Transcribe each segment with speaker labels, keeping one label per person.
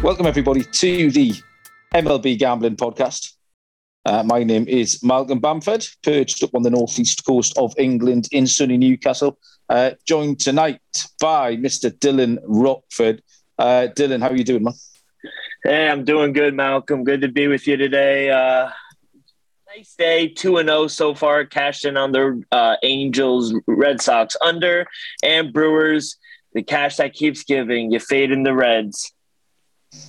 Speaker 1: Welcome, everybody, to the MLB Gambling Podcast. Uh, my name is Malcolm Bamford, perched up on the northeast coast of England in sunny Newcastle. Uh, joined tonight by Mr. Dylan Rockford. Uh, Dylan, how are you doing, man?
Speaker 2: Hey, I'm doing good, Malcolm. Good to be with you today. Uh, nice day, two and zero so far. Cashed in on the uh, Angels, Red Sox under, and Brewers. The cash that keeps giving. You fade in the Reds.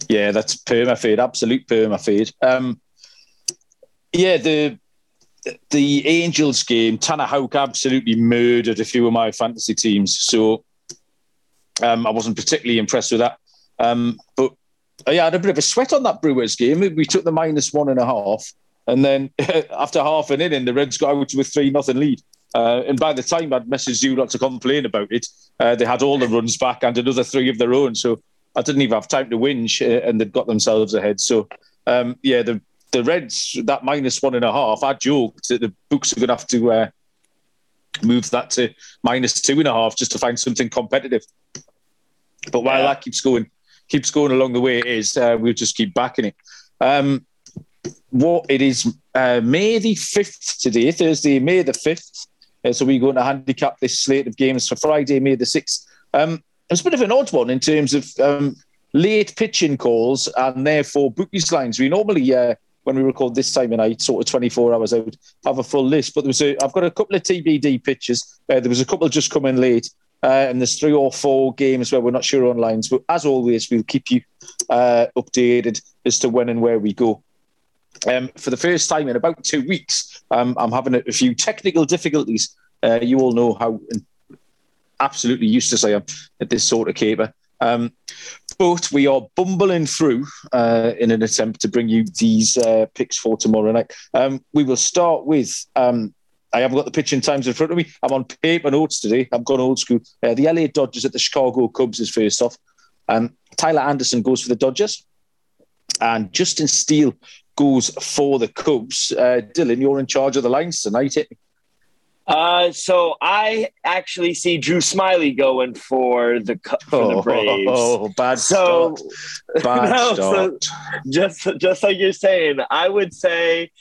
Speaker 1: Yeah, that's perma fade, absolute perma fade. Um, yeah, the the Angels game, Tanner Houck absolutely murdered a few of my fantasy teams. So um, I wasn't particularly impressed with that. Um, but uh, yeah, I had a bit of a sweat on that Brewers game. We took the minus one and a half. And then after half an inning, the Reds got out with three nothing lead. Uh, and by the time I'd messaged you not to complain about it, uh, they had all the runs back and another three of their own. So I didn't even have time to whinge, uh, and they'd got themselves ahead. So, um, yeah, the the Reds that minus one and a half. I joked that the books are going to have to uh, move that to minus two and a half just to find something competitive. But while yeah. that keeps going, keeps going along the way it is, uh, we'll just keep backing it. Um, what it is, uh, May the fifth today, Thursday, May the fifth. Uh, so we're going to handicap this slate of games for Friday, May the sixth. Um, it's a bit of an odd one in terms of um, late pitching calls and therefore bookies lines. We normally, uh, when we record this time of night, sort of 24 hours out, have a full list. But there was a, I've got a couple of TBD pitches. Uh, there was a couple just coming late. Uh, and there's three or four games where we're not sure on lines. But as always, we'll keep you uh, updated as to when and where we go. Um, for the first time in about two weeks, um, I'm having a, few technical difficulties. Uh, you all know how absolutely useless I am at this sort of caper. Um, but we are bumbling through uh, in an attempt to bring you these uh, picks for tomorrow night. Um, we will start with. Um, I haven't got the pitching times in front of me. I'm on paper notes today. I've gone old school. Uh, the LA Dodgers at the Chicago Cubs is first off. Um, Tyler Anderson goes for the Dodgers, and Justin Steele goes for the Cubs. Uh, Dylan, you're in charge of the lines tonight. Hit me.
Speaker 2: Uh, so I actually see Drew Smyly going for the for the Braves.
Speaker 1: Oh, oh bad so, start. Bad no, start. So
Speaker 2: just just like you're saying, I would say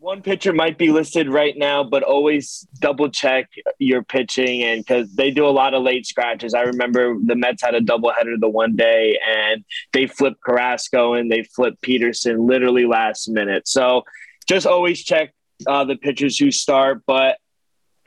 Speaker 2: one pitcher might be listed right now, but always double check your pitching and because they do a lot of late scratches. I remember the Mets had a doubleheader the one day and they flipped Carrasco and they flipped Peterson literally last minute. So just always check uh, the pitchers who start. But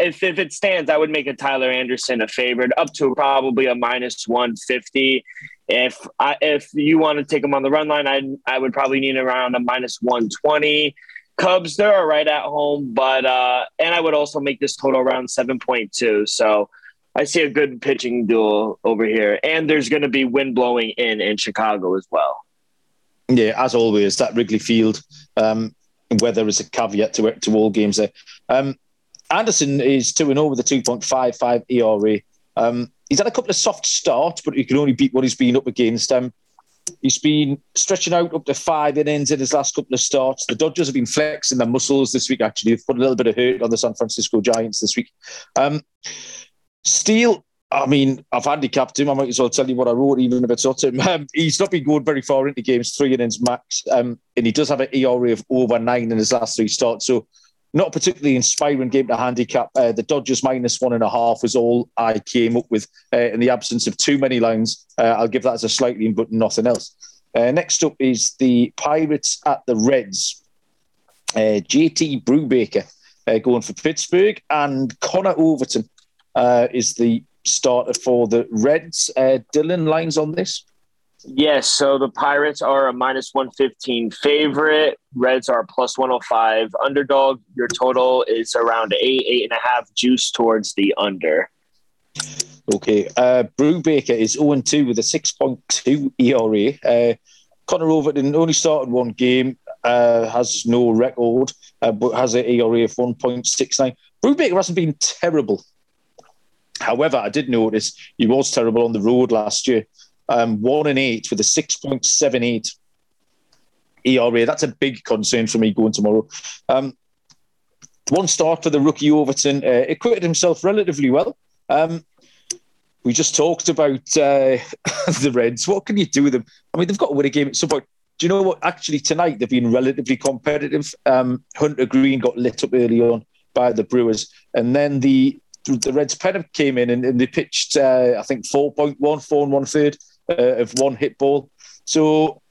Speaker 2: if, if it stands, I would make a Tyler Anderson a favorite up to probably a minus 150. If I, if you want to take him on the run line, I I would probably need around a minus 120. Cubs, they're all right at home, but uh, and I would also make this total around 7.2. So I see a good pitching duel over here, and there's going to be wind blowing in in Chicago as well.
Speaker 1: Yeah, as always, that Wrigley Field um, weather is a caveat to to all games there. Um, Anderson is 2 0 with a 2.55 ERA. Um, he's had a couple of soft starts, but he can only beat what he's been up against. Um, he's been stretching out up to five innings in his last couple of starts. The Dodgers have been flexing their muscles this week, actually. They've put a little bit of hurt on the San Francisco Giants this week. Um, Steele, I mean, I've handicapped him. I might as well tell you what I wrote, even if it's not him. Um, he's not been going very far into games, three innings max. Um, and he does have an ERA of over nine in his last three starts. So not particularly inspiring game to handicap. Uh, the Dodgers minus one and a half was all I came up with uh, in the absence of too many lines. Uh, I'll give that as a slightly, but nothing else. Uh, next up is the Pirates at the Reds. Uh, JT Brubaker uh, going for Pittsburgh, and Connor Overton is the starter for the Reds. Dylan, lines on this?
Speaker 2: Yes, so the Pirates are a minus 115 favorite. Reds are plus 105 underdog. Your total is around eight, eight and a half juice towards the under.
Speaker 1: Okay. Uh, Brubaker is 0 2 with a 6.2 ERA. Uh, Connor Overton only started one game, uh, has no record, uh, but has an ERA of 1.69. Brubaker hasn't been terrible. However, I did notice he was terrible on the road last year. Um, one and eight with a 6.78 ERA. That's a big concern for me going tomorrow. Um, one start for the rookie Overton. Uh, acquitted himself relatively well. Um, we just talked about uh, the Reds. What can you do with them? I mean, they've got to win a game at some point. Do you know what? Actually, tonight they've been relatively competitive. Um, Hunter Greene got lit up early on by the Brewers, and then the the Reds pen came in and, and they pitched, uh, I think, 4.1, four and one third uh, of one hit ball. So,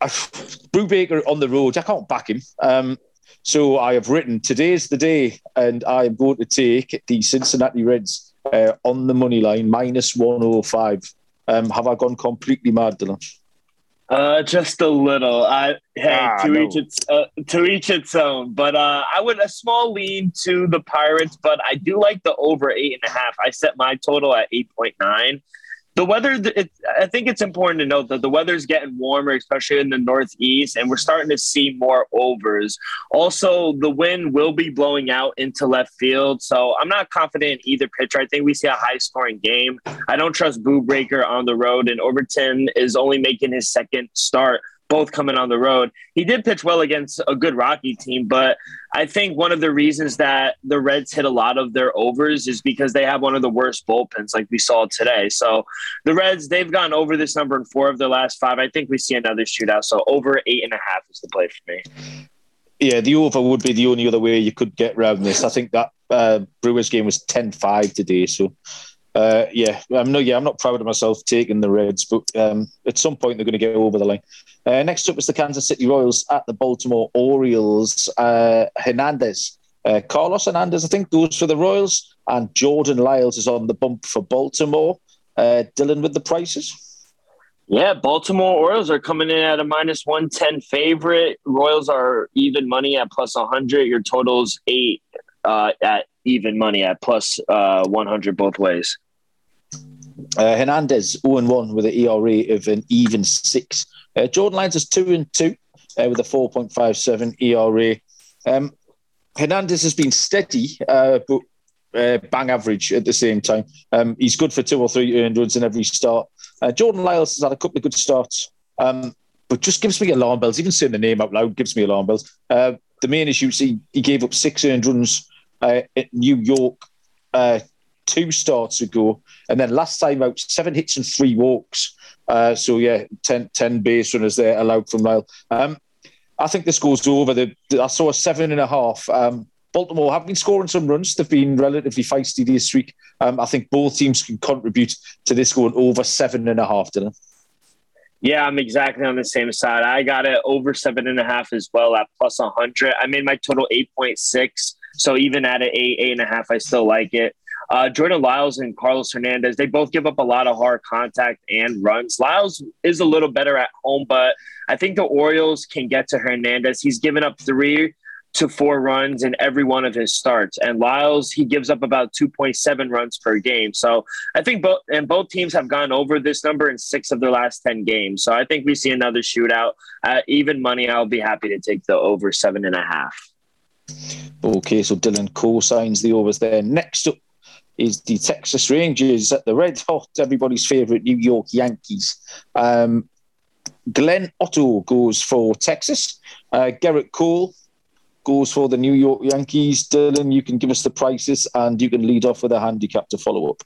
Speaker 1: uh, Brubaker on the road, I can't back him. Um, so I have written today's the day, and I am going to take the Cincinnati Reds uh, on the money line minus 105. Um, have I gone completely mad, Dylan?
Speaker 2: Uh, just a little. I hey, ah, to no. each its uh, to each its own. But uh, I would a small lean to the Pirates, but I do like the over eight and a half. I set my total at eight point nine the weather it, i think it's important to note that the weather's getting warmer especially in the northeast and we're starting to see more overs. Also the wind will be blowing out into left field so i'm not confident in either pitcher. I think we see a high scoring game. I don't trust Brubaker on the road and overton is only making his second start both coming on the road. He did pitch well against a good Rocky team, but I think one of the reasons that the Reds hit a lot of their overs is because they have one of the worst bullpens, like we saw today. So the Reds, they've gone over this number in four of their last five. I think we see another shootout. So over eight and a half is the play for me.
Speaker 1: Yeah, the over would be the only other way you could get around this. I think that uh, Brewers game was 10 5 today. So uh, yeah, I'm no, yeah, I'm not proud of myself taking the Reds, but um, at some point they're going to get over the line. Uh, next up is the Kansas City Royals at the Baltimore Orioles. Uh, Hernandez, uh, Carlos Hernandez, I think, goes for the Royals, and Jordan Lyles is on the bump for Baltimore. Uh, Dylan with the prices.
Speaker 2: Yeah, Baltimore Orioles are coming in at a minus 110 favorite. Royals are even money at plus 100. Your total's eight uh, at even money at plus, uh, 100 both ways.
Speaker 1: Uh, Hernandez 0 1 with an ERA of an even six. Uh, Jordan Lyles is 2 and 2 uh, with a 4.57 ERA. Um, Hernandez has been steady, uh, but uh, bang average at the same time. Um, he's good for two or three earned runs in every start. Jordan Lyles has had a couple of good starts, um, but just gives me alarm bells. Even saying the name out loud gives me alarm bells. Uh, the main issue is he, he gave up six earned runs uh, at New York uh, two starts ago, and then last time out seven hits and three walks. Uh, so yeah, 10, 10 base runners there allowed from Lyle. Um, I think this goes over. The, I saw a seven and a half. Um, Baltimore have been scoring some runs. They've been relatively feisty this week. Um, I think both teams can contribute to this going over seven and a half, Dylan.
Speaker 2: Yeah, I'm exactly on the same side. I got it over seven and a half as well at plus 100. I made my total 8.6. So even at an eight, eight and a half, I still like it. Uh, Jordan Lyles and Carlos Hernandez, they both give up a lot of hard contact and runs. Lyles is a little better at home, but I think the Orioles can get to Hernandez. He's given up three to four runs in every one of his starts. And Lyles, he gives up about 2.7 runs per game. So I think both and both teams have gone over this number in six of their last 10 games. So I think we see another shootout. Uh, even money, I'll be happy to take the over seven and a half.
Speaker 1: Okay, so Dylan co-signs the overs there. Next up is the Texas Rangers at the red hot, everybody's favourite New York Yankees. Um, Glenn Otto goes for Texas. Uh, Gerrit Cole goes for the New York Yankees. Dylan, you can give us the prices and you can lead off with a handicap to follow up.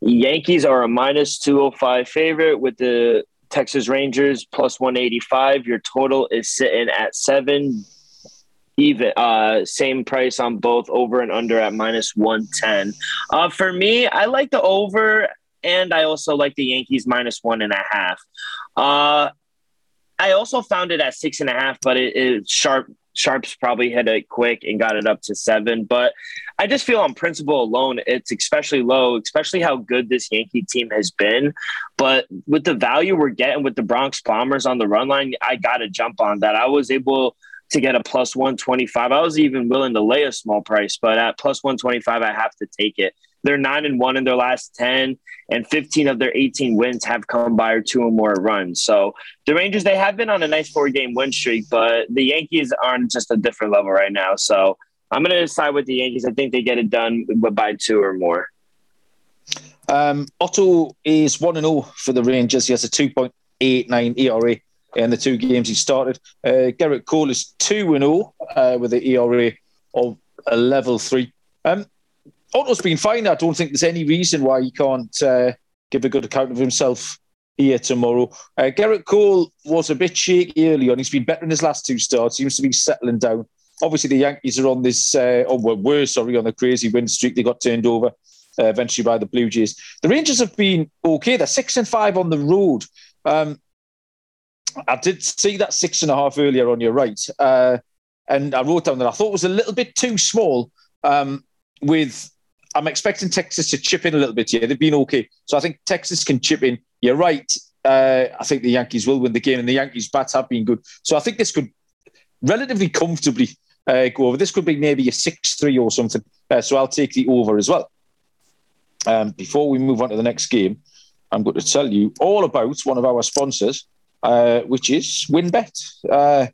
Speaker 2: Yankees are a minus 205 favorite with the Texas Rangers plus 185. Your total is sitting at seven. Even uh, same price on both over and under at minus 110. Uh, for me, I like the over and I also like the Yankees minus one and a half. Uh, I also found it at six and a half, but it, it sharp Sharps probably hit it quick and got it up to seven. But I just feel on principle alone, it's especially low, especially how good this Yankee team has been. But with the value we're getting with the Bronx Bombers on the run line, I got to jump on that. I was able to get a plus 125. I was even willing to lay a small price, but at plus 125, I have to take it. They're nine and one in their last 10, and 15 of their 18 wins have come by or two or more runs. So the Rangers, they have been on a nice four game win streak, but the Yankees are on just a different level right now. So I'm going to side with the Yankees. I think they get it done by two or more.
Speaker 1: Um, Otto is 1 0 for the Rangers. He has a 2.89 ERA in the two games he started. Uh, Gerrit Cole is 2 0 uh, with an ERA of a level 3. Um, Otto's been fine. I don't think there's any reason why he can't uh, give a good account of himself here tomorrow. Uh, Gerrit Cole was a bit shaky early on. He's been better in his last two starts. Seems to be settling down. Obviously, the Yankees are on this, uh, or were, sorry, on the crazy win streak. They got turned over uh, eventually by the Blue Jays. The Rangers have been okay. They're six and five on the road. Um, I did see that six and a half earlier on your right, uh, and I wrote down that I thought was a little bit too small. Um, with I'm expecting Texas to chip in a little bit here. They've been okay, so I think Texas can chip in. You're right. Uh, I think the Yankees will win the game, and the Yankees' bats have been good. So I think this could relatively comfortably uh, go over. This could be maybe a six-three or something. Uh, so I'll take the over as well. Um, before we move on to the next game, I'm going to tell you all about one of our sponsors, uh, which is WynnBET. Uh,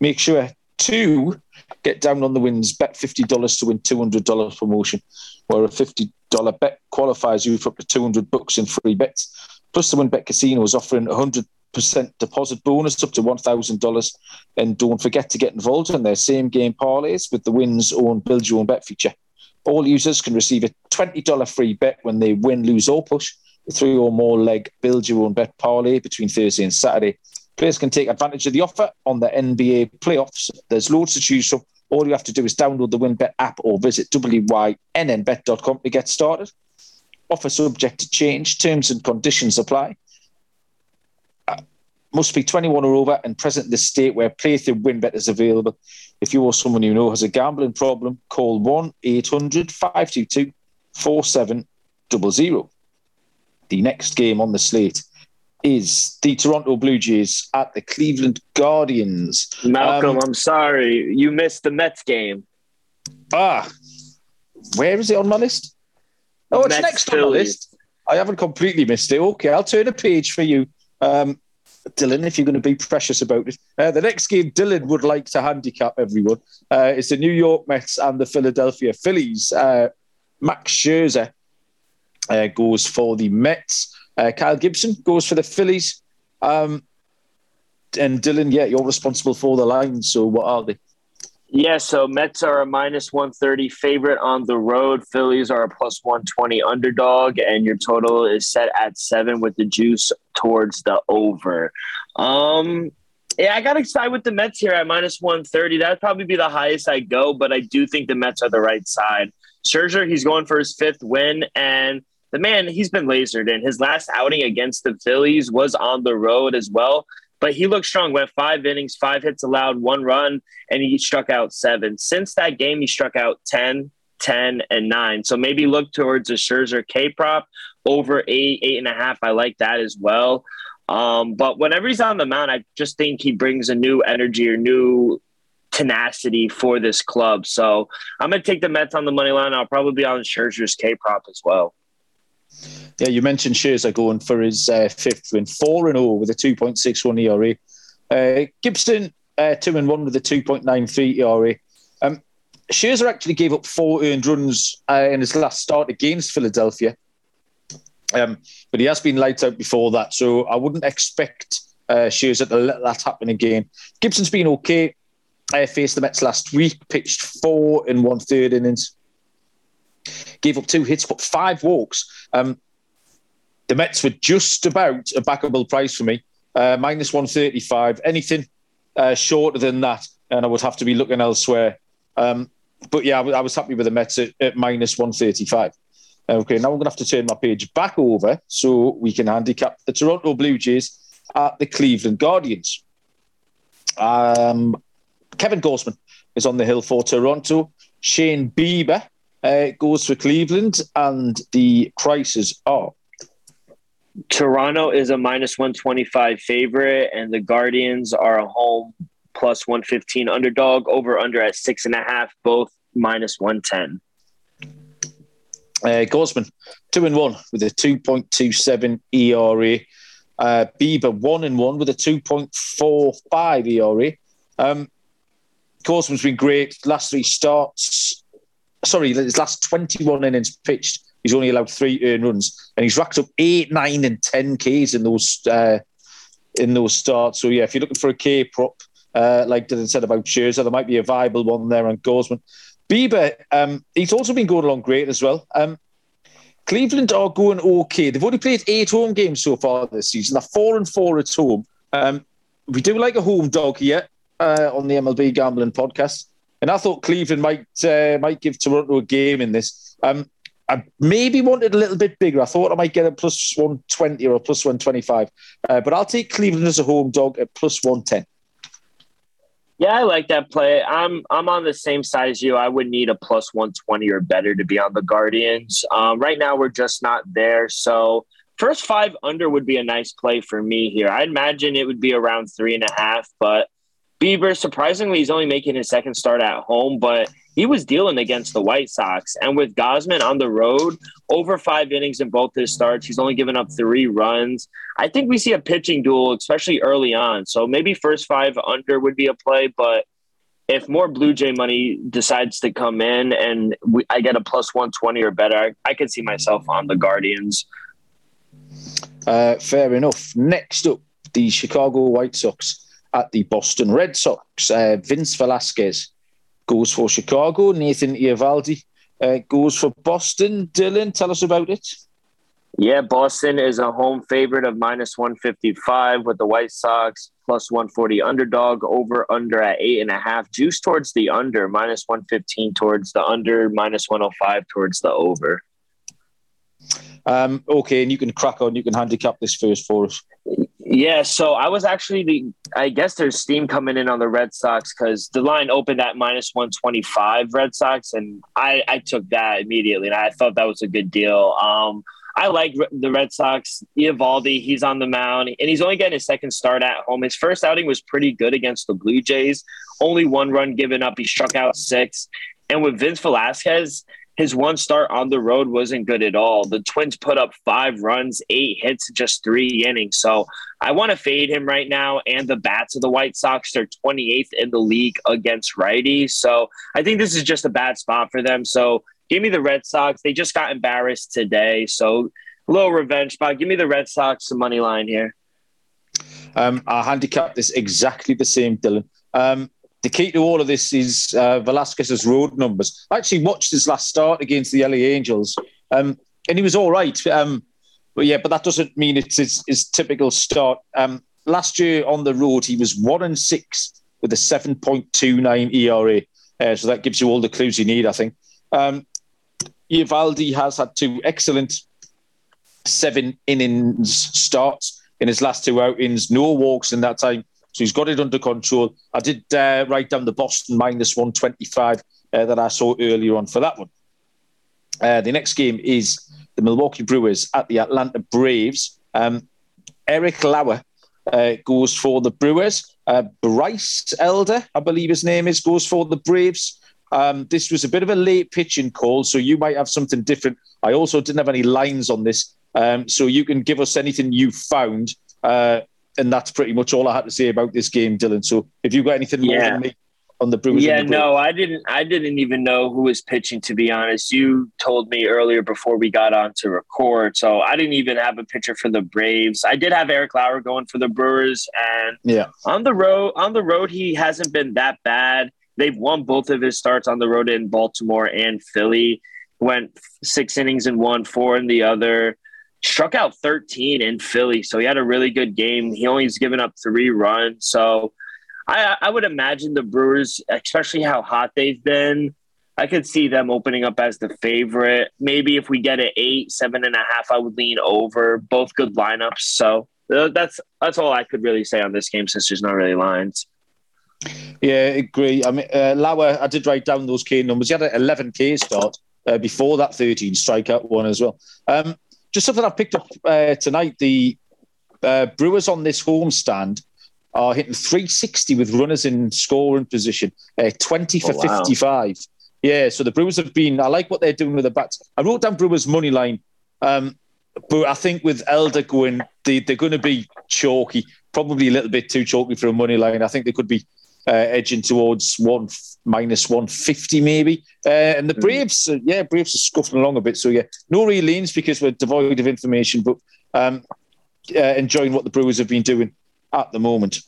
Speaker 1: make sure to get down on the wins, bet $50 to win $200 promotion, where a $50 bet qualifies you for up to 200 bucks in free bets. Plus, the WynnBET Casino is offering 100% deposit bonus up to $1,000. And don't forget to get involved in their same game parlays with the Wins own Build Your Own Bet feature. All users can receive a $20 free bet when they win, lose, or push. Three or more leg build your own bet parlay between Thursday and Saturday. Players can take advantage of the offer on the NBA playoffs. There's loads to choose from. All you have to do is download the WynnBET app or visit wynnbet.com to get started. Offer subject to change. Terms and conditions apply uh, must be 21 or over and present in the state where play through WynnBET is available. If you or someone you know has a gambling problem, call 1 800 522 4700. The next game on the slate is the Toronto Blue Jays at the Cleveland Guardians.
Speaker 2: Malcolm, um, I'm sorry. You missed the Mets game.
Speaker 1: Ah, where is it on my list? Oh, it's Mets next Phillies. on my list. I haven't completely missed it. Okay, I'll turn a page for you. Um, Dylan, if you're going to be precious about it. Uh, the next game Dylan would like to handicap everyone uh, is the New York Mets and the Philadelphia Phillies. Uh, Max Scherzer uh, goes for the Mets. Uh, Kyle Gibson goes for the Phillies. Um, and Dylan, yeah, you're responsible for the lines. So what are they?
Speaker 2: Yeah, so Mets are a minus 130 favorite on the road. Phillies are a plus 120 underdog, and your total is set at seven with the juice towards the over. Um, yeah, I got excited with the Mets here at minus 130. That'd probably be the highest I go, but I do think the Mets are the right side. Scherzer, he's going for his fifth win, and the man, he's been lasered in. His last outing against the Phillies was on the road as well. But he looked strong. Went five innings, five hits allowed, one run, and he struck out seven. Since that game, he struck out 10, 10, and nine. So maybe look towards a Scherzer K prop over eight, eight and a half. I like that as well. Um, but whenever he's on the mound, I just think he brings a new energy or new tenacity for this club. So I'm going to take the Mets on the money line. I'll probably be on Scherzer's K prop as well.
Speaker 1: Yeah, you mentioned Scherzer going for his uh, fifth win, four and zero with a two point six one ERA. Uh, Gibson uh, two and one with a two point nine three ERA. Um, Scherzer actually gave up four earned runs uh, in his last start against Philadelphia, um, but he has been lights out before that, so I wouldn't expect uh, Scherzer to let that happen again. Gibson's been okay. I faced the Mets last week, pitched four in one third innings gave up two hits, but five walks. Um, the Mets were just about a backable price for me, uh, minus 135. Anything uh, shorter than that, and I would have to be looking elsewhere. Um, but yeah, I, was happy with the Mets at, at minus 135. Okay, now I'm going to have to turn my page back over so we can handicap the Toronto Blue Jays at the Cleveland Guardians. Um, Kevin Gausman is on the hill for Toronto. Shane Bieber uh, goes for Cleveland, and the prices are.
Speaker 2: Toronto is a minus 125 favorite, and the Guardians are a home plus 115 underdog, over under at six and a half, both minus 110.
Speaker 1: Uh, two and one with a 2.27 ERA. Uh, Bieber, one and one with a 2.45 ERA. Um, Gausman's been great. Last three starts, sorry, his last 21 innings pitched, he's only allowed three earned runs, and he's racked up eight, nine, and 10 Ks in those uh, in those starts. So, yeah, if you're looking for a K prop, uh, like Dylan said about Scherzer, there might be a viable one there on Gausman. Bieber, um, he's also been going along great as well. Um, Cleveland are going okay. They've only played eight home games so far this season. They're four and four at home. Um, we do like a home dog here uh, on the MLB Gambling Podcast, and I thought Cleveland might uh, might give Toronto a game in this. Um, I maybe wanted a little bit bigger. I thought I might get a plus one twenty or a plus one twenty five, uh, but I'll take Cleveland as a home dog at plus one ten.
Speaker 2: Yeah, I like that play. I'm I'm on the same side as you. I would need a plus 120 or better to be on the Guardians. Um, right now, we're just not there. So first five under would be a nice play for me here. I imagine it would be around three and a half, but Bieber, surprisingly, he's only making his second start at home, but he was dealing against the White Sox. And with Gausman on the road, over five innings in both his starts, he's only given up three runs. I think we see a pitching duel, especially early on. So maybe first five under would be a play, but if more Blue Jay money decides to come in and we, I get a plus 120 or better, I, I could see myself on the Guardians.
Speaker 1: Uh, fair enough. Next up, the Chicago White Sox at the Boston Red Sox. Uh, Vince Velasquez goes for Chicago. Nathan Eovaldi uh, goes for Boston. Dylan, tell us about it.
Speaker 2: Yeah, Boston is a home favorite of minus 155 with the White Sox plus 140 underdog over under at eight and a half. Juice towards the under, minus 115 towards the under, minus 105 towards the over.
Speaker 1: Um, okay, and you can crack on. You can handicap this first for us.
Speaker 2: Yeah, so I was actually the. I guess there's steam coming in on the Red Sox because the line opened at minus one twenty five Red Sox, and I I took that immediately, and I thought that was a good deal. Um, I like the Red Sox. Eovaldi, he's on the mound, and he's only getting his second start at home. His first outing was pretty good against the Blue Jays. Only one run given up. He struck out six. And with Vince Velasquez, his one start on the road wasn't good at all. The Twins put up five runs, eight hits, just three innings. So I want to fade him right now. And the bats of the White Sox, they're 28th in the league against righties. So I think this is just a bad spot for them. So give me the Red Sox. They just got embarrassed today. So a little revenge spot. Give me the Red Sox some money line here.
Speaker 1: Um, I handicap this exactly the same, Dylan. Um, the key to all of this is uh, Velasquez's road numbers. I actually watched his last start against the LA Angels, um, and he was all right. Um, but yeah, but that doesn't mean it's his, his typical start. Um, last year on the road, he was one and six with a 7.29 ERA. Uh, so that gives you all the clues you need, I think. Um, Eovaldi has had two excellent seven innings starts in his last two outings, no walks in that time. So he's got it under control. I did uh, write down the Boston minus 125 uh, that I saw earlier on for that one. Uh, the next game is the Milwaukee Brewers at the Atlanta Braves. Um, Eric Lauer uh, goes for the Brewers. Uh, Bryce Elder, I believe his name is, goes for the Braves. Um, this was a bit of a late pitching call, so you might have something different. I also didn't have any lines on this, um, so you can give us anything you found. Uh, and that's pretty much all I had to say about this game, Dylan. So if you've got anything more than me on the Brewers,
Speaker 2: yeah, the no, I didn't. I didn't even know who was pitching. To be honest, you told me earlier before we got on to record, so I didn't even have a pitcher for the Braves. I did have Eric Lauer going for the Brewers, and
Speaker 1: yeah,
Speaker 2: on the road, on the road, he hasn't been that bad. They've won both of his starts on the road in Baltimore and Philly. Went six innings in one, four in the other struck out 13 in Philly. So he had a really good game. He only's given up three runs. So I, I would imagine the Brewers, especially how hot they've been, I could see them opening up as the favorite. Maybe if we get an eight, seven and a half, I would lean over. Both good lineups. So that's that's all I could really say on this game since there's not really lines.
Speaker 1: Yeah, agree. I mean, uh, Lauer, I did write down those K numbers. He had an 11 K start uh, before that 13 strikeout one as well. Um, just something I've picked up uh, tonight. The uh, Brewers on this homestand are hitting 360 with runners in scoring position, uh, 20 for oh, wow. 55. Yeah, so the Brewers have been. I like what they're doing with the bats. I wrote down Brewers money line, um, but I think with Elder going, they, they're going to be chalky. Probably a little bit too chalky for a money line. I think they could be edging towards one minus one fifty maybe. Uh, and the hmm. Braves, uh, yeah, Braves are scuffing along a bit. So yeah, no real leans because we're devoid of information, but um, uh, enjoying what the Brewers have been doing at the moment.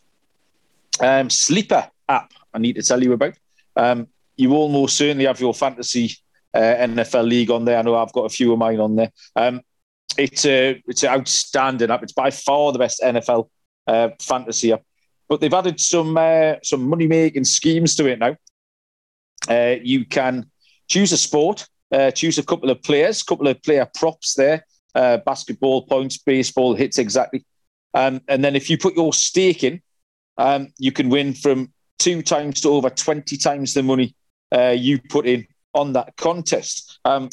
Speaker 1: Um, sleeper app, I need to tell you about. Um, you almost certainly have your fantasy uh, NFL league on there. I know I've got a few of mine on there. Um, it's a it's an outstanding app. It's by far the best NFL uh, fantasy app. But they've added some uh, some money making schemes to it now. Uh, you can choose a sport, uh, choose a couple of players, couple of player props there, uh, basketball points, baseball hits exactly, um, and then if you put your stake in, um, you can win from two times to over twenty times the money uh, you put in on that contest. Um,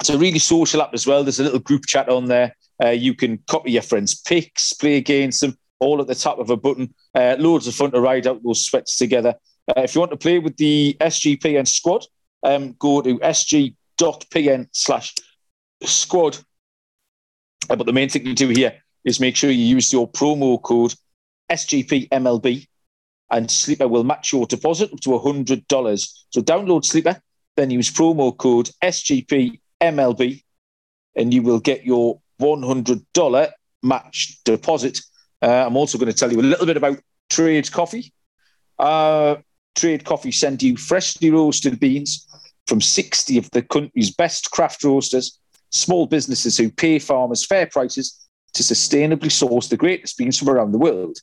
Speaker 1: it's a really social app as well. There's a little group chat on there. Uh, you can copy your friends' picks, play against them, all at the top of a button. Uh, loads of fun to ride out those sweats together. Uh, if you want to play with the SGPN squad, um, go to sg.pn slash squad. Uh, but the main thing to do here is make sure you use your promo code SGPMLB and Sleeper will match your deposit up to $100. So download Sleeper, then use promo code SGPMLB, and you will get your $100 match deposit. Uh, I'm also going to tell you a little bit about Trade Coffee. Uh, Trade Coffee send you freshly roasted beans from 60 of the country's best craft roasters, small businesses who pay farmers fair prices to sustainably source the greatest beans from around the world.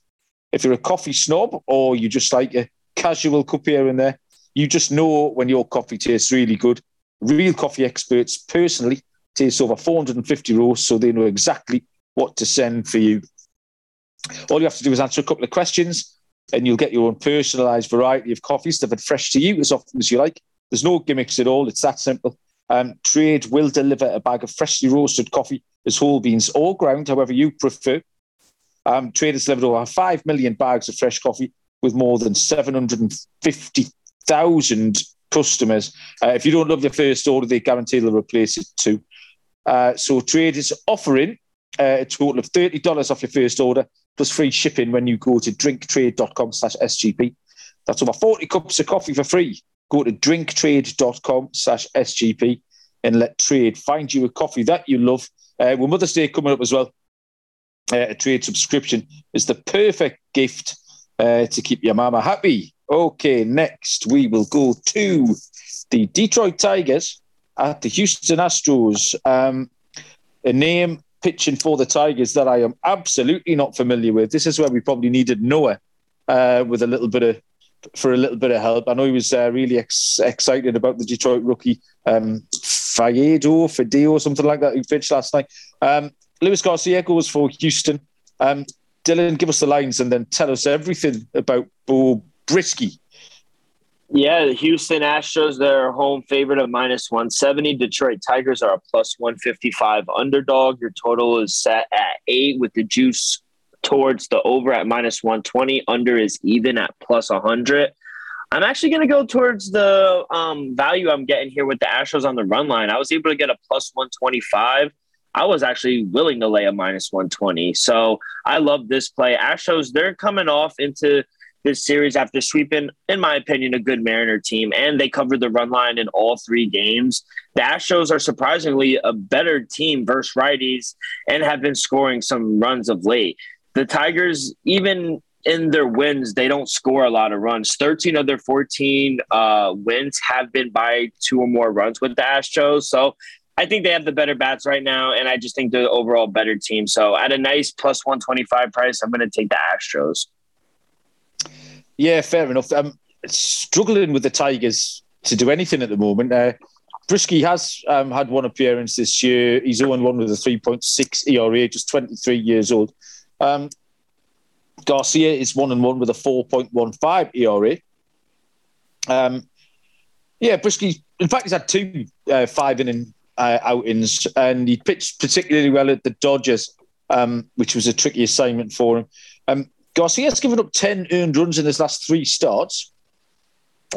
Speaker 1: If you're a coffee snob or you just like a casual cup here and there, you just know when your coffee tastes really good. Real coffee experts personally taste over 450 roasts, so they know exactly what to send for you. All you have to do is answer a couple of questions, and you'll get your own personalised variety of coffees delivered fresh to you as often as you like. There's no gimmicks at all. It's that simple. Um, Trade will deliver a bag of freshly roasted coffee as whole beans or ground, however you prefer. Um, traders delivered over 5 million bags of fresh coffee with more than 750,000 customers. Uh, if you don't love your first order, they guarantee they'll replace it too. Uh, so Trade is offering uh, a total of $30 off your first order plus free shipping when you go to drinktrade.com slash SGP. That's over 40 cups of coffee for free. Go to drinktrade.com slash SGP and let Trade find you a coffee that you love. Uh, with Mother's Day coming up as well, uh, a trade subscription is the perfect gift uh, to keep your mama happy. Okay, next we will go to the Detroit Tigers at the Houston Astros. Um, a name pitching for the Tigers that I am absolutely not familiar with. This is where we probably needed Noah uh, with a little bit of for a little bit of help. I know he was uh, really ex- excited about the Detroit rookie um, Faedo, Fideo, something like that, who pitched last night. Um, Luis Garcia goes for Houston. Um, Dylan, give us the lines and then tell us everything about Beau Brieske.
Speaker 2: Yeah, the Houston Astros, they're home favorite of minus 170. Detroit Tigers are a plus 155 underdog. Your total is set at eight with the juice towards the over at minus 120. Under is even at plus 100. I'm actually going to go towards the um, value I'm getting here with the Astros on the run line. I was able to get a plus 125 I was actually willing to lay a minus 120. So I love this play. Astros, they're coming off into this series after sweeping, in my opinion, a good Mariner team, and they covered the run line in all three games. The Astros are surprisingly a better team versus righties and have been scoring some runs of late. The Tigers, even in their wins, they don't score a lot of runs. 13 of their 14 uh, wins have been by two or more runs with the Astros. So I think they have the better bats right now, and I just think they're the overall better team. So at a nice plus 125 price, I'm going to take the Astros.
Speaker 1: Yeah, fair enough. I'm struggling with the Tigers to do anything at the moment. Uh, Brieske has um, had one appearance this year. He's 0 1 with a 3.6 ERA, just 23 years old. Um, Garcia is 1 and 1 with a 4.15 ERA. Um, yeah, Brieske, in fact, he's had two uh, five inning uh, outings, and he pitched particularly well at the Dodgers, um, which was a tricky assignment for him. Um, Garcia's given up 10 earned runs in his last three starts.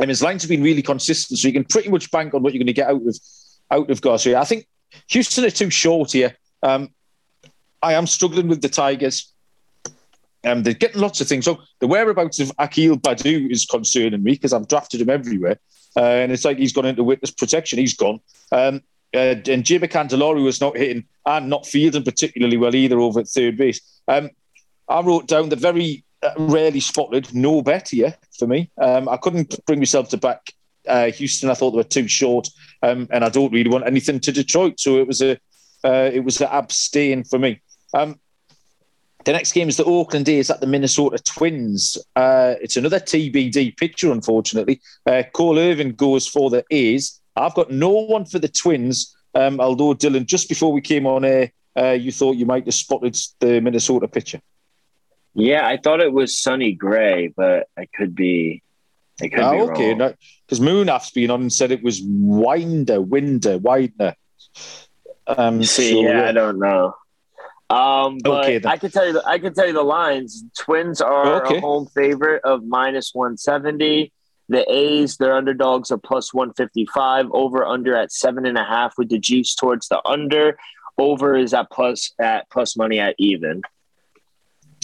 Speaker 1: And his lines have been really consistent, so you can pretty much bank on what you're going to get out of out of Garcia. I think Houston are too short here. Um, I am struggling with the Tigers. Um, they're getting lots of things. So the whereabouts of Akil Baddoo is concerning me because I've drafted him everywhere. Uh, and it's like he's gone into witness protection. He's gone. Um, uh, and Jeimer Candelario was not hitting and not fielding particularly well either over at third base. Um, I wrote down the very uh, rarely spotted no bet here for me. Um, I couldn't bring myself to back uh, Houston. I thought they were too short, um, and I don't really want anything to Detroit. So it was a uh, it was an abstain for me. Um, the next game is the Oakland A's at the Minnesota Twins. Uh, it's another TBD pitcher, unfortunately. Uh, Cole Irvin goes for the A's. I've got no one for the Twins, um, although, Dylan, just before we came on air, uh, you thought you might have spotted the Minnesota pitcher.
Speaker 2: Yeah, I thought it was Sonny Gray, but I could be. I could oh, be okay,
Speaker 1: because no, Munaf's been on and said it was Winder, Winder, Winder.
Speaker 2: Um, See, so, yeah, I don't know. Um, but okay, I can tell you, the, I can tell you the lines. Twins are okay. a home favorite of minus one seventy. The A's, their underdogs are plus one fifty five. Over under at seven and a half with the juice towards the under. Over is at plus at plus money at even.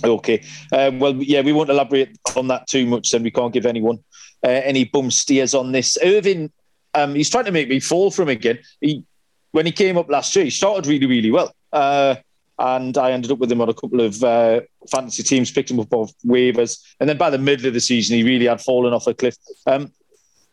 Speaker 1: Okay. Uh, well, yeah, we won't elaborate on that too much. Then we can't give anyone uh, any bum steers on this. Irvin, um, he's trying to make me fall from again. He when he came up last year, he started really, really well. Uh, and I ended up with him on a couple of uh, fantasy teams, picked him up off waivers, and then by the middle of the season, he really had fallen off a cliff. Um,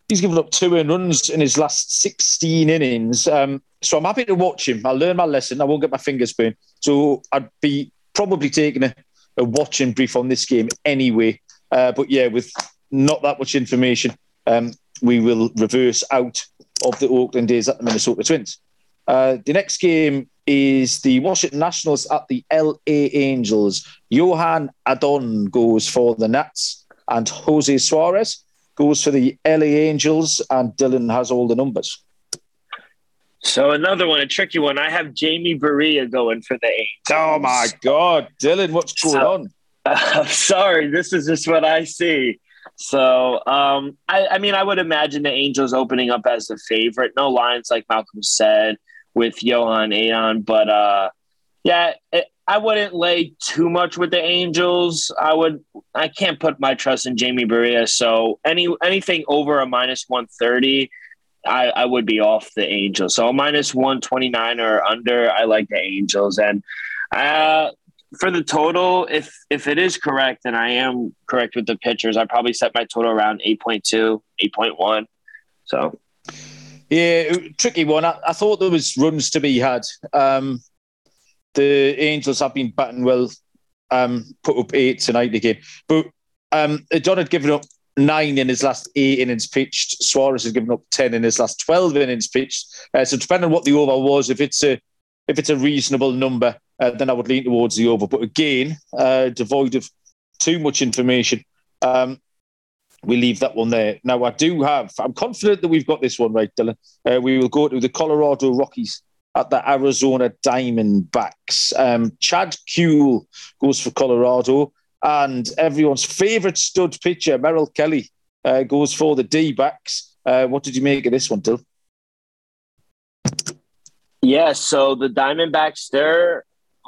Speaker 1: he's given up two earned runs in his last 16 innings, um, so I'm happy to watch him. I'll learn my lesson. I won't get my fingers burned, so I'd be probably taking a, a watching brief on this game anyway. Uh, but yeah, with not that much information, um, we will reverse out of the Oakland Days at the Minnesota Twins. Uh, the next game is the Washington Nationals at the LA Angels. Joan Adon goes for the Nats, and Jose Suarez goes for the LA Angels, and Dylan has all the numbers.
Speaker 2: So another one, a tricky one. I have Jaime Barria going for the Angels.
Speaker 1: Oh my God, Dylan, what's going so, on?
Speaker 2: I'm sorry, this is just what I see. So, um, I, I mean, I would imagine the Angels opening up as the favorite. No lines, like Malcolm said with Joan Adon. But uh, yeah, it, I wouldn't lay too much with the Angels. I would. I can't put my trust in Jaime Barria. So any anything over a minus one thirty. I, I would be off the Angels. So minus 129 or under, I like the Angels. And uh, for the total, if if it is correct, and I am correct with the pitchers, I probably set my total around 8.2, 8.1. So
Speaker 1: yeah, tricky one. I, I, thought there was runs to be had. Um, the Angels have been batting well, um, put up eight tonight again. But um, John had given up nine in his last eight innings pitched. Suarez has given up ten in his last twelve innings pitched. Uh, so depending on what the over was, if it's a if it's a reasonable number, uh, then I would lean towards the over. But again, uh, devoid of too much information. Um, we leave that one there. Now, I do have, I'm confident that we've got this one right, Dylan. Uh, we will go to the Colorado Rockies at the Arizona Diamondbacks. Um, Chad Kuhl goes for Colorado, and everyone's favourite stud pitcher, Merrill Kelly, uh, goes for the D backs. Uh, what did you make of this one, Dill?
Speaker 2: Yeah, so the Diamondbacks, they're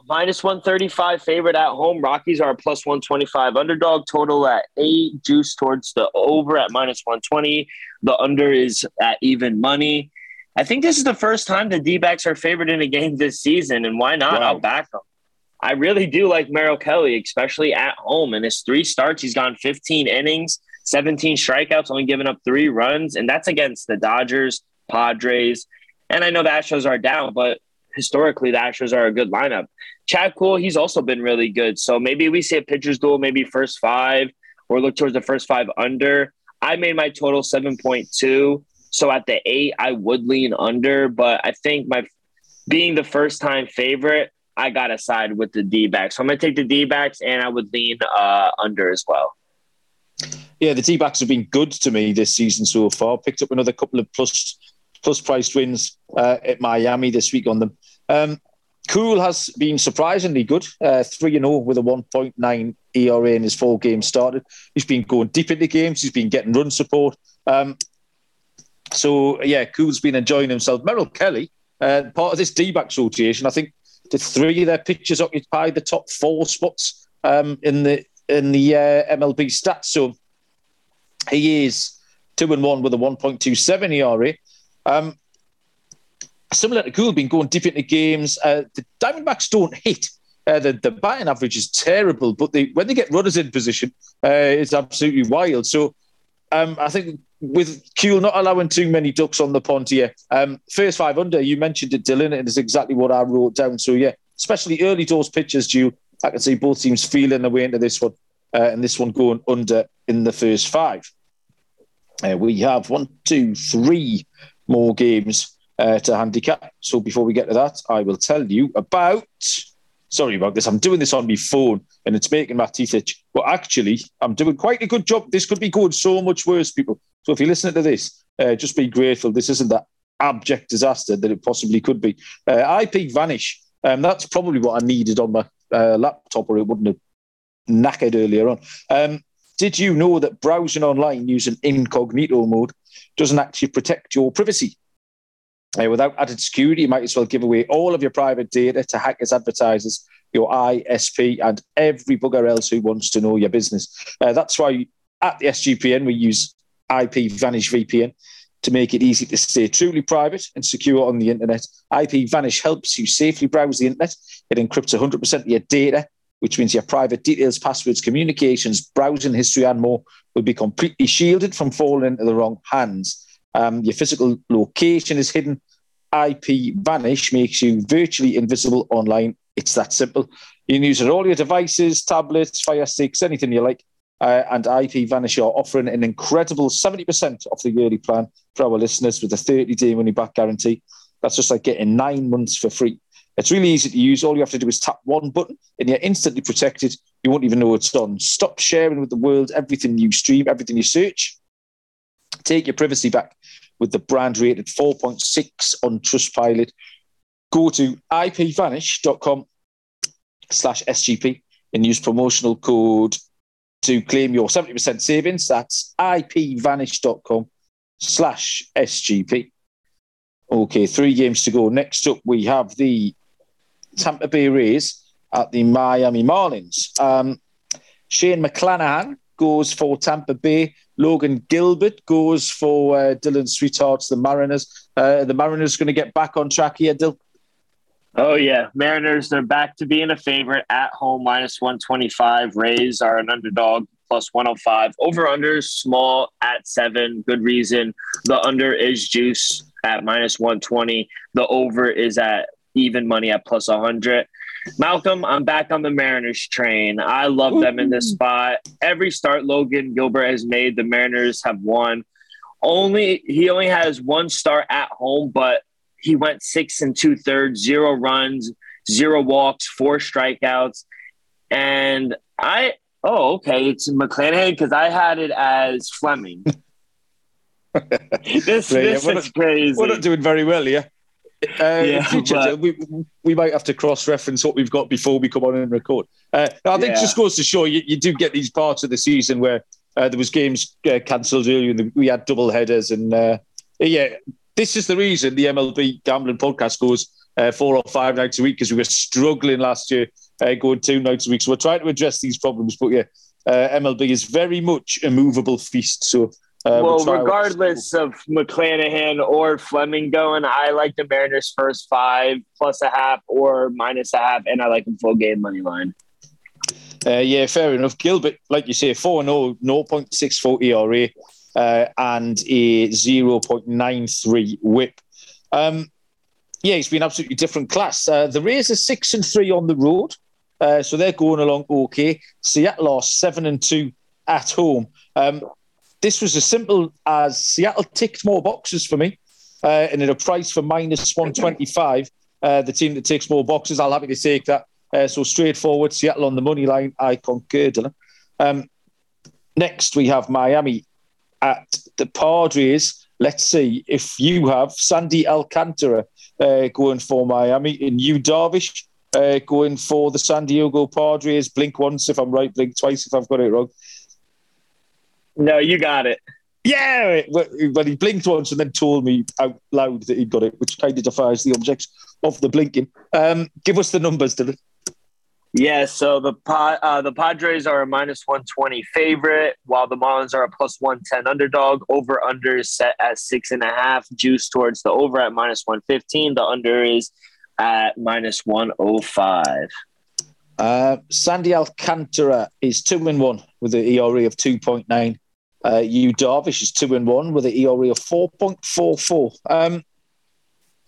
Speaker 2: minus 135 favorite at home. Rockies are plus 125 underdog. Total at eight. Juice towards the over at minus 120. The under is at even money. I think this is the first time the D backs are favored in a game this season, and why not? Wow. I'll back them. I really do like Merrill Kelly, especially at home. In his three starts, he's gone 15 innings, 17 strikeouts, only giving up three runs, and that's against the Dodgers, Padres. And I know the Astros are down, but historically the Astros are a good lineup. Chad Kuhl, he's also been really good. So maybe we see a pitcher's duel, maybe first five, or look towards the first five under. I made my total 7.2. So at the eight, I would lean under, but I think my being the first time favorite, I got to side with the D backs. So I'm to take the D backs and I would lean uh, under as well.
Speaker 1: Yeah, the D backs have been good to me this season so far. Picked up another couple of plus plus priced wins uh, at Miami this week on them. Um, Kuhl has been surprisingly good, uh, 3 0 with a 1.9 ERA in his four games started. He's been going deep into games, he's been getting run support. Um, so, yeah, Kuhl's been enjoying himself. Merrill Kelly, uh, part of this D backs rotation, I think the three of their pitchers occupy the top four spots um, in the in the uh, MLB stats. So he is two and one with a 1.27 ERA. Um, similar to Gould, been going deep into games. Uh, the Diamondbacks don't hit. Uh, the, the batting average is terrible, but they, when they get runners in position, uh, it's absolutely wild. So um, I think with Kuhl not allowing too many ducks on the pond here, um, first five under, you mentioned it, Dylan, and it's exactly what I wrote down. So yeah, especially early doors pitches, due. I can see both teams feeling their way into this one, uh, and this one going under in the first five. Uh, we have one, two, three more games uh, to handicap. So before we get to that, I will tell you about. Sorry about this. I'm doing this on my phone and it's making my teeth itch. But actually, I'm doing quite a good job. This could be going so much worse, people. So if you're listening to this, uh, just be grateful. This isn't that abject disaster that it possibly could be. Uh, IP Vanish. Um, that's probably what I needed on my uh, laptop, or it wouldn't have knackered earlier on. Um, did you know that browsing online using incognito mode doesn't actually protect your privacy? Uh, without added security, you might as well give away all of your private data to hackers, advertisers, your ISP, and every bugger else who wants to know your business. Uh, that's why at the SGPN we use IP Vanish VPN to make it easy to stay truly private and secure on the internet. IP Vanish helps you safely browse the internet. It encrypts 100% of your data, which means your private details, passwords, communications, browsing history, and more will be completely shielded from falling into the wrong hands. Um, your physical location is hidden. IP Vanish makes you virtually invisible online. It's that simple. You can use it on all your devices, tablets, Fire Sticks, anything you like. Uh, and IP Vanish are offering an incredible 70% off the yearly plan for our listeners with a 30 day money back guarantee. That's just like getting nine months for free. It's really easy to use. All you have to do is tap one button and you're instantly protected. You won't even know it's done. Stop sharing with the world everything you stream, everything you search. Take your privacy back with the brand rated 4.6 on Trustpilot. Go to ipvanish.com slash SGP and use promotional code to claim your 70% savings. That's ipvanish.com slash SGP. Okay, three games to go. Next up, we have the Tampa Bay Rays at the Miami Marlins. Um, Shane McClanahan goes for Tampa Bay. Logan Gilbert goes for uh, Dylan Sweethearts, the Mariners. Uh, the Mariners going to get back on track here, Dill.
Speaker 2: Oh yeah, Mariners. They're back to being a favorite at home, minus one twenty five. Rays are an underdog, 105. Over under small at seven. Good reason. The under is juice at minus one twenty. The over is at even money at plus hundred. Malcolm, I'm back on the Mariners train. I love them in this spot. Every start Logan Gilbert has made, the Mariners have won. Only he only has one start at home, but he went six and two thirds, zero runs, zero walks, four strikeouts. And I, oh, okay, it's McClanahan because I had it as Fleming. this
Speaker 1: yeah,
Speaker 2: this is
Speaker 1: not,
Speaker 2: crazy.
Speaker 1: We're not doing very well here. Uh,
Speaker 2: Yeah,
Speaker 1: future,
Speaker 2: but-
Speaker 1: we, we might have to cross reference what we've got before we come on and record. Uh, I think
Speaker 2: Yeah.
Speaker 1: just goes to show you, you do get these parts of the season where uh, there was games uh, cancelled earlier and we had double headers. And uh, yeah, this is the reason the MLB gambling podcast goes uh, four or five nights a week because we were struggling last year uh, going two nights a week. So we're trying to address these problems. But yeah, uh, MLB is very much a movable feast. So uh,
Speaker 2: well,
Speaker 1: we'll
Speaker 2: regardless of McClanahan or Fleming going, I like the Mariners first five plus a half or minus a half, and I like them full game money line.
Speaker 1: Uh, yeah, fair enough. Gilbert, like you say, 4 0, 0.64 ERA uh, and a 0.93 whip. Um, yeah, he's been absolutely different class. Uh, the Rays are 6 and 3 on the road, uh, so they're going along okay. Seattle are 7 and 2 at home. Um, this was as simple as Seattle ticked more boxes for me uh, and at a price for minus 125. Uh, the team that takes more boxes, I'll happy to take that. Uh, so straightforward, Seattle on the money line. I concur, Dylan. Um, next, we have Miami at the Padres. Let's see if you have Sandy Alcantara uh, going for Miami, and Yu, Darvish, uh, going for the San Diego Padres. Blink once if I'm right, blink twice if I've got it wrong.
Speaker 2: No, you got it.
Speaker 1: Yeah, but he blinked once and then told me out loud that he'd got it, which kind of defies the objects of the blinking. Um, give us the numbers, Dylan.
Speaker 2: Yeah, so the uh, the Padres are a minus 120 favorite, while the Marlins are a plus 110 underdog. Over under is set at six and a half, juice towards the over at minus 115. The under is at minus 105.
Speaker 1: Uh, Sandy Alcantara is two and one with an ERA of 2.9. Uh, Yu Darvish is two and one with an ERA of 4.44. Um,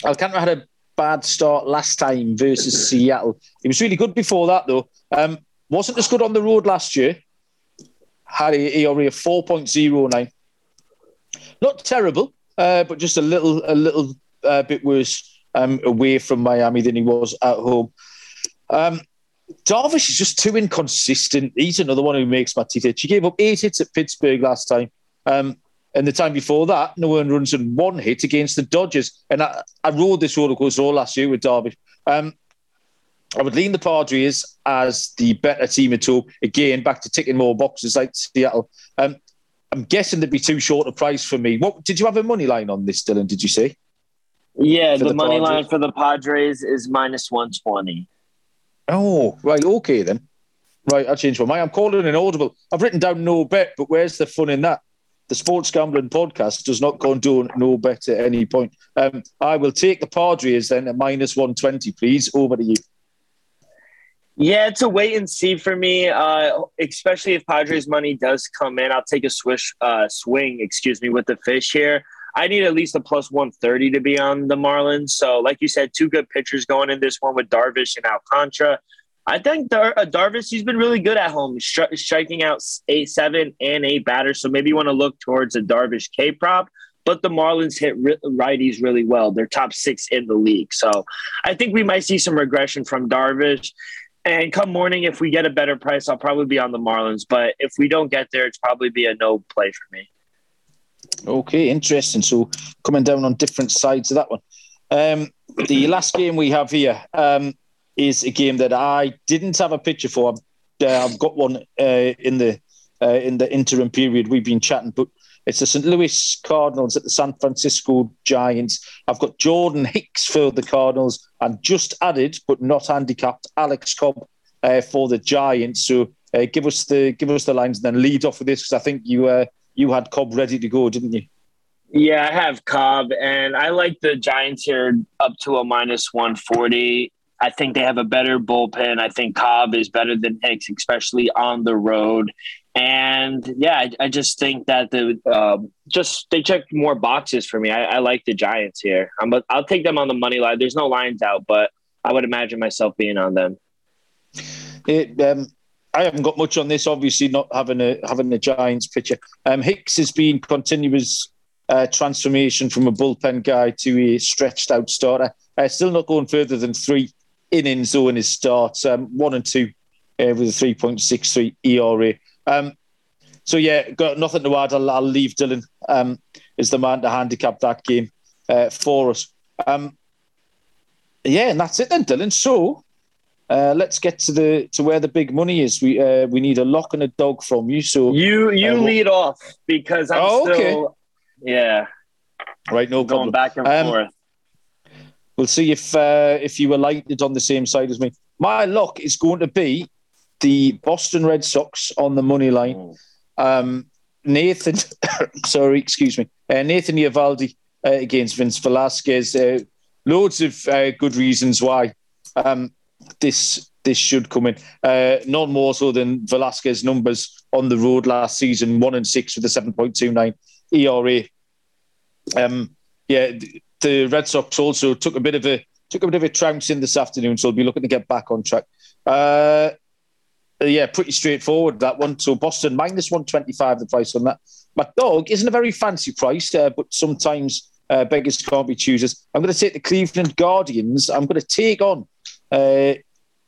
Speaker 1: Alcantara had a bad start last time versus Seattle. He was really good before that, though. Um, wasn't as good on the road last year. Had a ERA of 4.09. Not terrible, uh, but just a little, a little uh, bit worse um, away from Miami than he was at home. Um, Darvish is just too inconsistent. He's another one who makes my teeth itch. He gave up eight hits at Pittsburgh last time. Um, and the time before that, no one runs in one hit against the Dodgers. And I, I rode this roller coaster all last year with Darvish. Um, I would lean the Padres as the better team at all. Again, back to ticking more boxes like Seattle. Um, I'm guessing they'd be too short a price for me. What did you have a money line on this, Dylan? Did you see?
Speaker 2: Yeah, the, the, money Padres? line for the Padres is minus 120.
Speaker 1: Oh, right. Okay, then. Right, I changed my mind. I'm calling an audible. I've written down no bet, but where's the fun in that? The Sports Gambling Podcast does not condone no bet at any point. Um, I will take the Padres then at minus 120, please. Over to you.
Speaker 2: Yeah, it's a wait and see for me, uh, especially if Padres money does come in. I'll take a swish, uh, swing, excuse me, with the fish here. I need at least a plus 130 to be on the Marlins. So, like you said, two good pitchers going in this one with Darvish and Alcantara. I think Dar- uh, Darvish, he's been really good at home, stri- striking out eight, seven, and eight batters. So maybe you want to look towards a Darvish K prop. But the Marlins hit ri- righties really well. They're top six in the league. So I think we might see some regression from Darvish. And come morning, if we get a better price, I'll probably be on the Marlins. But if we don't get there, it's probably be a no play for me.
Speaker 1: Okay, interesting. So coming down on different sides of that one. Um, the last game we have here, um, is a game that I didn't have a picture for. I've, uh, I've got one uh, in the uh, in the interim period we've been chatting, but it's the St. Louis Cardinals at the San Francisco Giants. I've got Jordan Hicks for the Cardinals and just added, but not handicapped, Alex Cobb uh, for the Giants. So uh, give us the give us the lines and then lead off with this because I think you uh, you had Cobb ready to go, didn't you?
Speaker 2: Yeah, I have Cobb, and I like the Giants here up to a minus 140. I think they have a better bullpen. I think Cobb is better than Hicks, especially on the road. And yeah, I, I just think that the um, just they check more boxes for me. I, I like the Giants here. I'm a, I'll take them on the money line. There's no lines out, but I would imagine myself being on them.
Speaker 1: It, um, I haven't got much on this. Obviously, not having a having a Giants pitcher. Um, Hicks has been continuous uh, transformation from a bullpen guy to a stretched out starter. Uh, still not going further than three innings though in his starts, um, one and two uh, with a 3.63 ERA. Um, so yeah, got nothing to add. I'll, I'll leave Dylan um, as the man to handicap that game uh, for us. Um, yeah, and that's it then, Dylan. So uh, let's get to the to where the big money is. We uh, we need a lock and a dog from you. So
Speaker 2: you you uh, lead off because I'm oh, still okay. yeah.
Speaker 1: Right, no
Speaker 2: going back and um, forth.
Speaker 1: We'll see if uh, if you were lighted on the same side as me. My lock is going to be the Boston Red Sox on the money line. Mm. Um, Nathan, sorry, excuse me, uh, Nathan Eovaldi uh, against Vince Velasquez. Uh, loads of uh, good reasons why um, this this should come in. Uh, none more so than Velasquez numbers on the road last season, one and six with a seven point two nine ERA. Um, yeah, the Red Sox also took a bit of a took a bit of a trounce in this afternoon, so they'll be looking to get back on track. Uh, yeah, pretty straightforward that one. So Boston minus one twenty five the price on that. My dog isn't a very fancy price, uh, but sometimes uh, beggars can't be choosers. I'm going to take the Cleveland Guardians. I'm going to take on uh,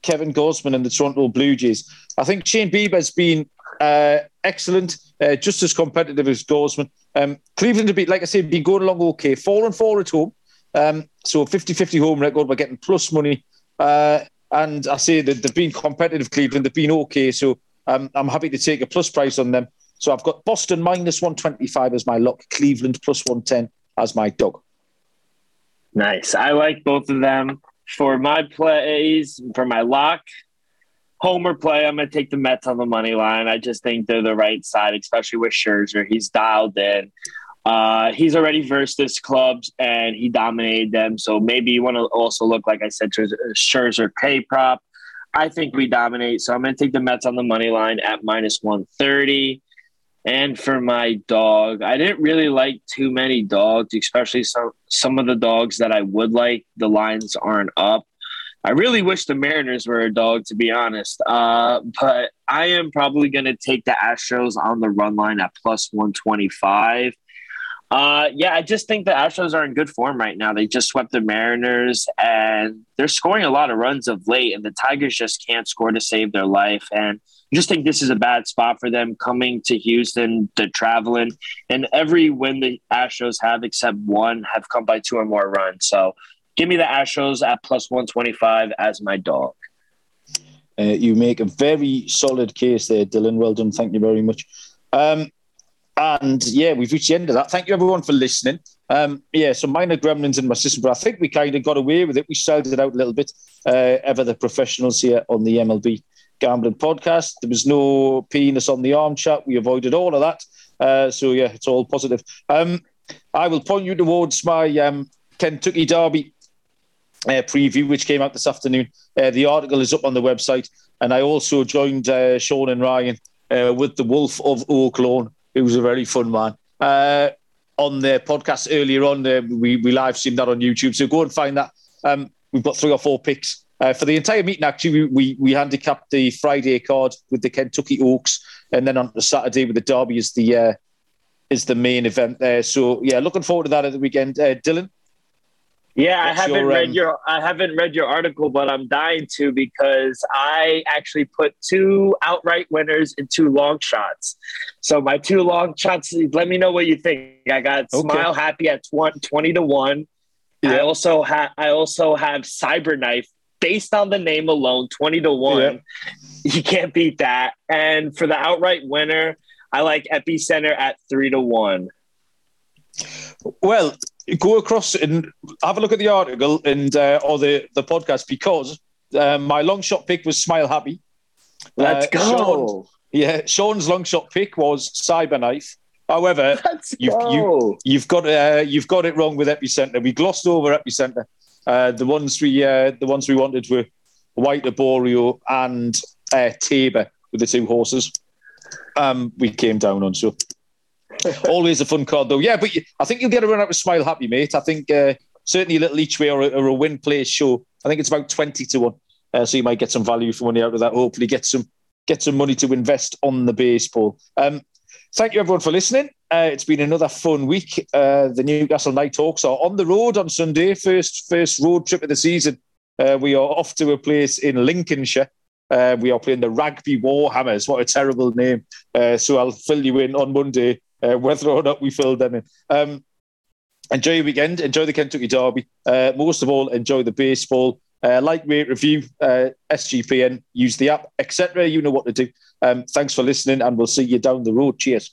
Speaker 1: Kevin Gausman and the Toronto Blue Jays. I think Shane Bieber's been uh, excellent, uh, just as competitive as Gausman. Um, Cleveland have been, like I said, been going along okay. Four and four at home. Um, so 50-50 home record, we're getting plus money. Uh, and I say that they've been competitive, Cleveland. They've been okay. So um, I'm happy to take a plus price on them. So I've got Boston minus 125 as my lock, Cleveland plus 110 as my dog.
Speaker 2: Nice. I like both of them. For my plays, for my lock, homer play, I'm going to take the Mets on the money line. I just think they're the right side, especially with Scherzer. He's dialed in. Uh, he's already versed this clubs and he dominated them. So maybe you want to also look, like I said, Scherzer pay prop. I think we dominate. So I'm going to take the Mets on the money line at minus 130. And for my dog, I didn't really like too many dogs, especially some some of the dogs that I would like. The lines aren't up. I really wish the Mariners were a dog, to be honest. Uh, but I am probably going to take the Astros on the run line at plus 125. Uh, yeah, I just think the Astros are in good form right now. They just swept the Mariners and they're scoring a lot of runs of late, and the Tigers just can't score to save their life. And I just think this is a bad spot for them coming to Houston, to traveling. And every win the Astros have, except one, have come by two or more runs. So Give me the Astros at plus 125 as my dog.
Speaker 1: Uh, you make a very solid case there, Dylan. Well done. Thank you very much. Um, and yeah, we've reached the end of that. Thank you everyone for listening. Um, yeah, some minor gremlins in my system, but I think we kind of got away with it. We sold it out a little bit. Uh, ever the professionals here on the MLB Gambling Podcast. There was no penis on the arm chat. We avoided all of that. Uh, so yeah, it's all positive. Um, I will point you towards my um, Kentucky Derby uh, preview, which came out this afternoon. Uh, the article is up on the website. And I also joined uh, Sean and Ryan uh, with the Wolf of Oaklawn, who was a very fun man. Uh, on the podcast earlier on, uh, we, we live streamed that on YouTube. So go and find that. Um, we've got three or four picks. for the entire meeting, actually, we, we, we handicapped the Friday card with the Kentucky Oaks, and then on the Saturday with the Derby is the is the main event there. So yeah, looking forward to that at the weekend. Dylan,
Speaker 2: yeah, I haven't your, read um, your I haven't read your article, but I'm dying to because I actually put two outright winners and two long shots. So my two long shots, let me know what you think. I got okay. Smile Happy at 20 to 1. Yeah. I also have I also have Cyberknife based on the name alone, 20 to 1. Yeah. You can't beat that. And for the outright winner, I like Epicenter at 3 to 1.
Speaker 1: Well, go across and have a look at the article and uh, or the the podcast because uh, my long shot pick was Smile Happy.
Speaker 2: Let's uh, go.
Speaker 1: Sean, yeah, Sean's long shot pick was Cyberknife. However, you've, you, you've got uh, you've got it wrong with Epicenter. We glossed over Epicenter. Uh, the ones we uh, the ones we wanted were White Abarrio and uh, Taiba with the two horses. Um, we came down on so Always a fun card, though. Yeah, but I think you'll get a run out with Smile Happy, mate. I think uh, certainly a little each way or a, or a win play show. I think it's about 20 to 1. Uh, so you might get some value for money out of that. Hopefully, get some get some money to invest on the baseball. Um, thank you, everyone, for listening. Uh, it's been another fun week. Uh, the Newcastle Night Nighthawks are on the road on Sunday, first first road trip of the season. Uh, we are off to a place in Lincolnshire. Uh, we are playing the Rugby Warhammers. What a terrible name. Uh, so I'll fill you in on Monday uh, whether or not we filled them in. Um, enjoy your weekend. Enjoy the Kentucky Derby. Uh, most of all, enjoy the baseball. Uh, like, rate, review, uh, SGPN, use the app, etc. You know what to do. Um, thanks for listening, and we'll see you down the road. Cheers.